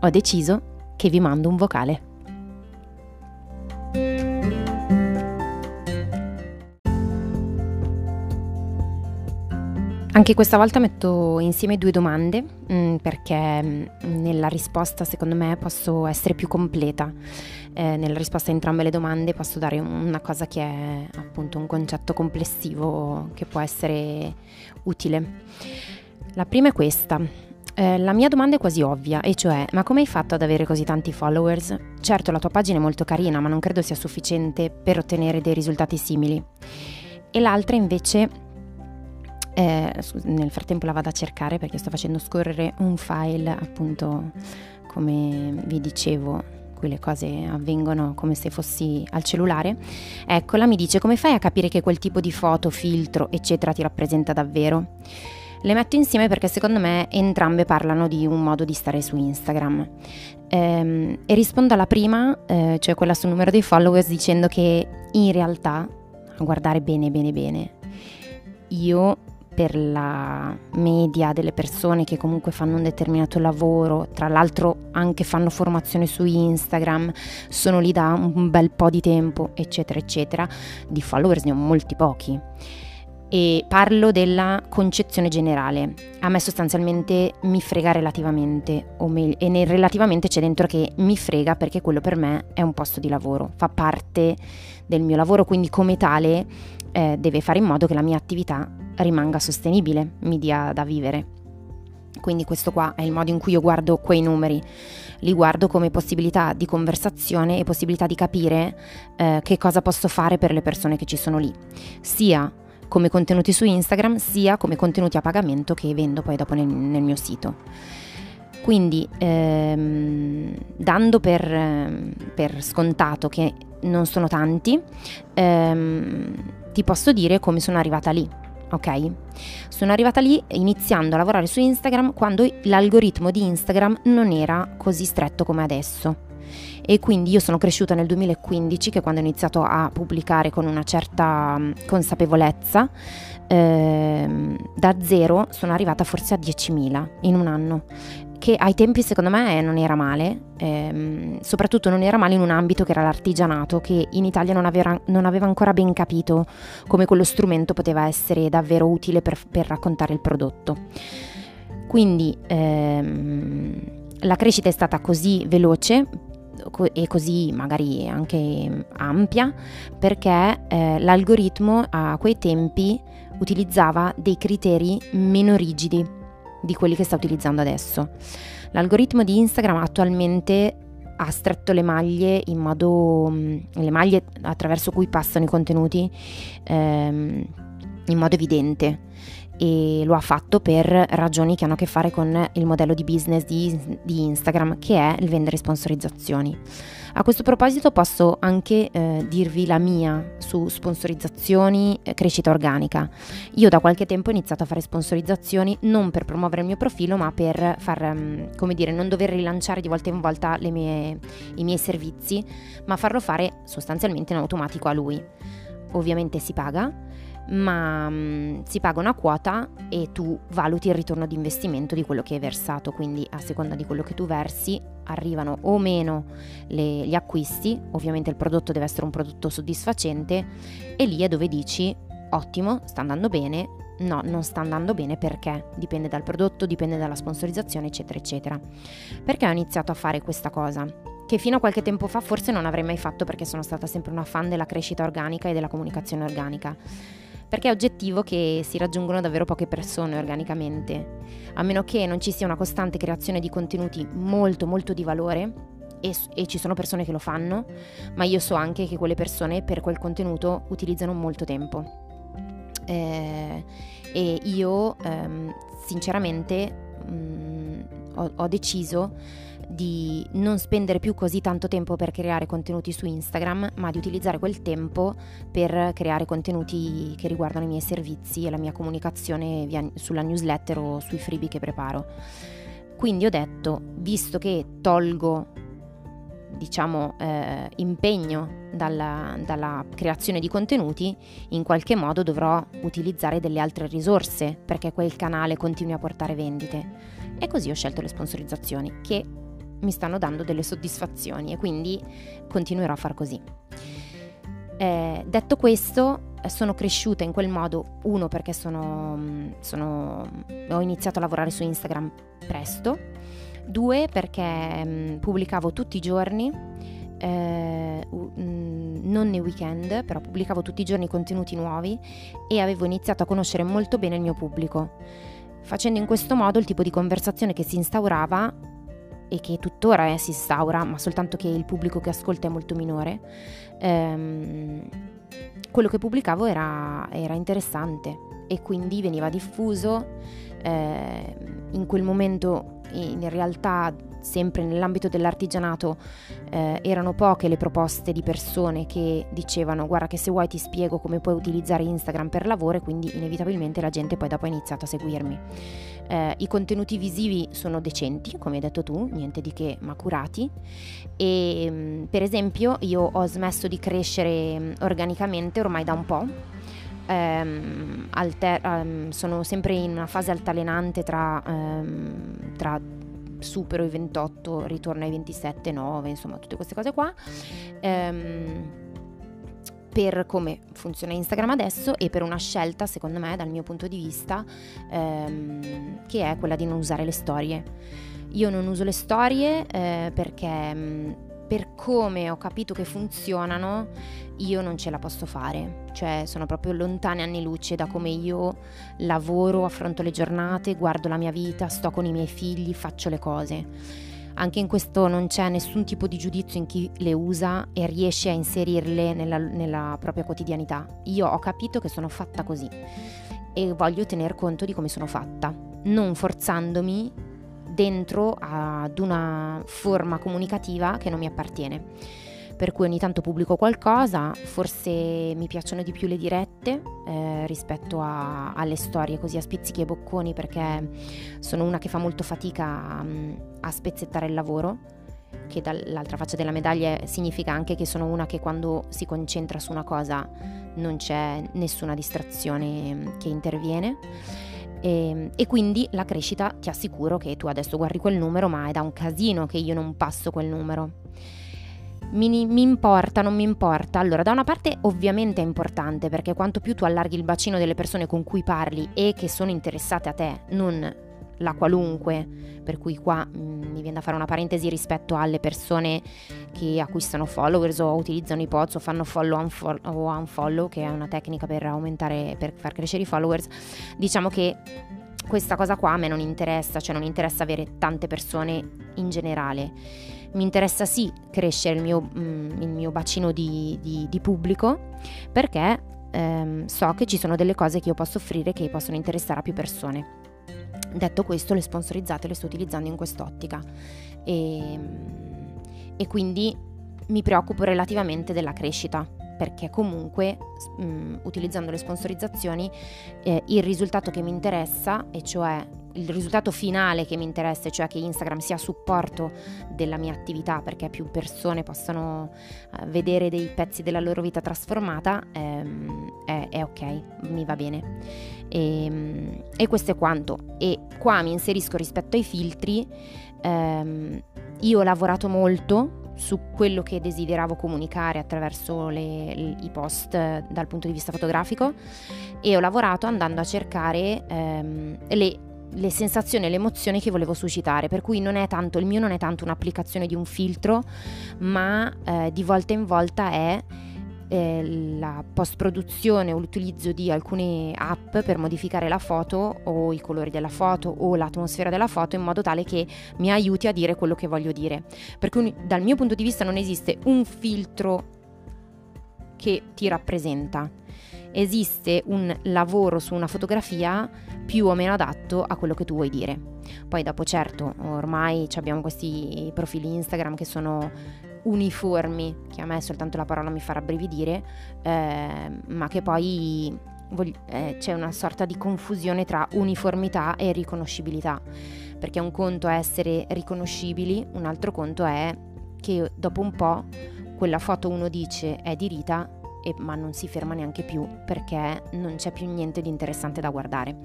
ho deciso che vi mando un vocale. Anche questa volta metto insieme due domande mm, perché mm, nella risposta secondo me posso essere più completa. Eh, nella risposta a entrambe le domande posso dare una cosa che è appunto un concetto complessivo che può essere utile. La prima è questa. Eh, la mia domanda è quasi ovvia, e cioè, ma come hai fatto ad avere così tanti followers? Certo, la tua pagina è molto carina, ma non credo sia sufficiente per ottenere dei risultati simili. E l'altra invece, eh, nel frattempo la vado a cercare perché sto facendo scorrere un file, appunto, come vi dicevo, qui le cose avvengono come se fossi al cellulare. Eccola, mi dice come fai a capire che quel tipo di foto, filtro, eccetera ti rappresenta davvero? Le metto insieme perché secondo me entrambe parlano di un modo di stare su Instagram. Ehm, e rispondo alla prima, eh, cioè quella sul numero dei followers, dicendo che in realtà, a guardare bene bene bene, io per la media delle persone che comunque fanno un determinato lavoro, tra l'altro anche fanno formazione su Instagram, sono lì da un bel po' di tempo, eccetera, eccetera, di followers ne ho molti pochi e parlo della concezione generale. A me sostanzialmente mi frega relativamente, meglio, e nel relativamente c'è dentro che mi frega perché quello per me è un posto di lavoro, fa parte del mio lavoro, quindi come tale eh, deve fare in modo che la mia attività rimanga sostenibile, mi dia da vivere. Quindi questo qua è il modo in cui io guardo quei numeri, li guardo come possibilità di conversazione e possibilità di capire eh, che cosa posso fare per le persone che ci sono lì, sia come contenuti su Instagram sia come contenuti a pagamento che vendo poi dopo nel, nel mio sito. Quindi ehm, dando per, per, scontato che non sono tanti, ehm, ti posso dire come sono arrivata lì. Ok? Sono arrivata lì iniziando a lavorare su Instagram quando l'algoritmo di Instagram non era così stretto come adesso e quindi io sono cresciuta nel 2015 che quando ho iniziato a pubblicare con una certa mm, consapevolezza ehm, da zero sono arrivata forse a 10.000 in un anno che ai tempi secondo me non era male, ehm, soprattutto non era male in un ambito che era l'artigianato, che in Italia non aveva, non aveva ancora ben capito come quello strumento poteva essere davvero utile per, per raccontare il prodotto. Quindi ehm, la crescita è stata così veloce e così magari anche ampia perché eh, l'algoritmo a quei tempi utilizzava dei criteri meno rigidi di quelli che sta utilizzando adesso. L'algoritmo di Instagram attualmente ha stretto le maglie in modo mm, le maglie attraverso cui passano i contenuti ehm, in modo evidente e lo ha fatto per ragioni che hanno a che fare con il modello di business di, di Instagram che è il vendere sponsorizzazioni. A questo proposito posso anche eh, dirvi la mia su sponsorizzazioni e crescita organica. Io da qualche tempo ho iniziato a fare sponsorizzazioni non per promuovere il mio profilo ma per far, um, come dire, non dover rilanciare di volta in volta mie, i miei servizi ma farlo fare sostanzialmente in automatico a lui. Ovviamente si paga, ma mh, mm, si paga una quota e tu valuti il ritorno di investimento di quello che hai versato, quindi a seconda di quello che tu versi arrivano o meno le, gli acquisti, ovviamente il prodotto deve essere un prodotto soddisfacente. E lì è dove dici ottimo, sta andando bene, no, non sta andando bene perché? Dipende dal prodotto, dipende dalla sponsorizzazione, eccetera, eccetera. Perché ho iniziato a fare questa cosa? Che fino a qualche tempo fa forse non avrei mai fatto perché sono stata sempre una fan della crescita organica e della comunicazione organica perché è oggettivo che si raggiungono davvero poche persone organicamente, a meno che non ci sia una costante creazione di contenuti molto molto di valore e, e, ci sono persone che lo fanno, ma io so anche che quelle persone per quel contenuto utilizzano molto tempo. Eh, e io ehm, sinceramente mh, mm, ho, ho deciso di non spendere più così tanto tempo per creare contenuti su Instagram, ma di utilizzare quel tempo per creare contenuti che riguardano i miei servizi e la mia comunicazione via, sulla newsletter o sui freebie che preparo. Quindi ho detto, visto che tolgo diciamo eh, impegno dalla, dalla, creazione di contenuti, in qualche modo dovrò utilizzare delle altre risorse perché quel canale continui a portare vendite. E così ho scelto le sponsorizzazioni che mi stanno dando delle soddisfazioni e quindi continuerò a far così. Eh, detto questo, sono cresciuta in quel modo, uno perché sono, sono, ho iniziato a lavorare su Instagram presto, due perché mh, mm, pubblicavo tutti i giorni, eh, mm, non nei weekend, però pubblicavo tutti i giorni contenuti nuovi e avevo iniziato a conoscere molto bene il mio pubblico. Facendo in questo modo il tipo di conversazione che si instaurava e che tuttora eh, si instaura, ma soltanto che il pubblico che ascolta è molto minore, ehm, quello che pubblicavo era, era, interessante e quindi veniva diffuso. Eh, in quel momento in realtà sempre nell'ambito dell'artigianato eh, erano poche le proposte di persone che dicevano guarda che se vuoi ti spiego come puoi utilizzare Instagram per lavoro e quindi inevitabilmente la gente poi dopo ha iniziato a seguirmi. Eh, I contenuti visivi sono decenti, come hai detto tu, niente di che, ma curati. E mm, per esempio io ho smesso di crescere mm, organicamente ormai da un po'. Um, alter- um, sono sempre in una fase altalenante tra, um, tra supero i 28, ritorno ai 27, 9, insomma tutte queste cose qua. Um, per come funziona Instagram adesso e per una scelta, secondo me, dal mio punto di vista, um, che è quella di non usare le storie. Io non uso le storie eh, perché um, per come ho capito che funzionano, io non ce la posso fare. Cioè, sono proprio lontane anni luce da come io lavoro, affronto le giornate, guardo la mia vita, sto con i miei figli, faccio le cose. Anche in questo non c'è nessun tipo di giudizio in chi le usa e riesce a inserirle nella, nella propria quotidianità. Io ho capito che sono fatta così e voglio tener conto di come sono fatta, non forzandomi dentro ad una forma comunicativa che non mi appartiene. Per cui ogni tanto pubblico qualcosa, forse mi piacciono di più le dirette eh, rispetto a, alle storie così a spizzichi e bocconi perché sono una che fa molto fatica a, a spezzettare il lavoro che dall'altra faccia della medaglia significa anche che sono una che quando si concentra su una cosa non c'è nessuna distrazione che interviene e, ehm, e, quindi la crescita ti assicuro che tu adesso guardi quel numero, ma è da un casino che io non passo quel numero. Mi, mi, importa, non mi importa. Allora, da una parte ovviamente è importante perché quanto più tu allarghi il bacino delle persone con cui parli e che sono interessate a te, non la qualunque, per cui qua mh, mi viene da fare una parentesi rispetto alle persone che acquistano followers o utilizzano i pods o fanno follow unfollow, o unfollow, che è una tecnica per aumentare, per far crescere i followers, diciamo che questa cosa qua a me non interessa, cioè non interessa avere tante persone in generale. Mi interessa sì crescere il mio, mm, il mio bacino di, di, di pubblico perché ehm, so che ci sono delle cose che io posso offrire che possono interessare a più persone. Detto questo, le sponsorizzate le sto utilizzando in quest'ottica. E, e quindi mi preoccupo relativamente della crescita perché comunque mh, utilizzando le sponsorizzazioni eh, il risultato che mi interessa e cioè il risultato finale che mi interessa, cioè che Instagram sia a supporto della mia attività perché più persone possano uh, vedere dei pezzi della loro vita trasformata, ehm, è, è, ok, mi va bene. E, ehm, e, questo è quanto. E qua mi inserisco rispetto ai filtri. Ehm, io ho lavorato molto su quello che desideravo comunicare attraverso le, i post dal punto di vista fotografico e ho lavorato andando a cercare ehm, le le sensazioni e le emozioni che volevo suscitare, per cui tanto, il mio non è tanto un'applicazione di un filtro, ma eh, di volta in volta è eh, la post produzione o l'utilizzo di alcune app per modificare la foto o i colori della foto o l'atmosfera della foto in modo tale che mi aiuti a dire quello che voglio dire. Perché dal mio punto di vista non esiste un filtro che ti rappresenta esiste un lavoro su una fotografia più o meno adatto a quello che tu vuoi dire. Poi dopo certo, ormai abbiamo questi profili Instagram che sono uniformi, che a me soltanto la parola mi farà brividire, eh, ma che poi eh, c'è una sorta di confusione tra uniformità e riconoscibilità, perché un conto è essere riconoscibili, un altro conto è che dopo un po' quella foto uno dice è di Rita, e, ma non si ferma neanche più perché non c'è più niente di interessante da guardare.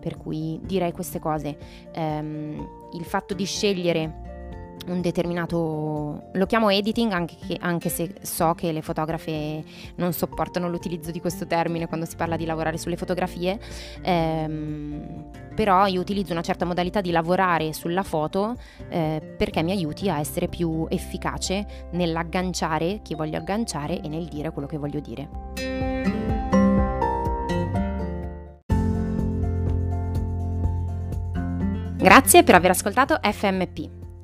Per cui direi queste cose. Um, il fatto di scegliere un determinato lo chiamo editing anche, che, anche, se so che le fotografe non sopportano l'utilizzo di questo termine quando si parla di lavorare sulle fotografie ehm, però io utilizzo una certa modalità di lavorare sulla foto eh, perché mi aiuti a essere più efficace nell'agganciare chi voglio agganciare e nel dire quello che voglio dire. Grazie per aver ascoltato FMP.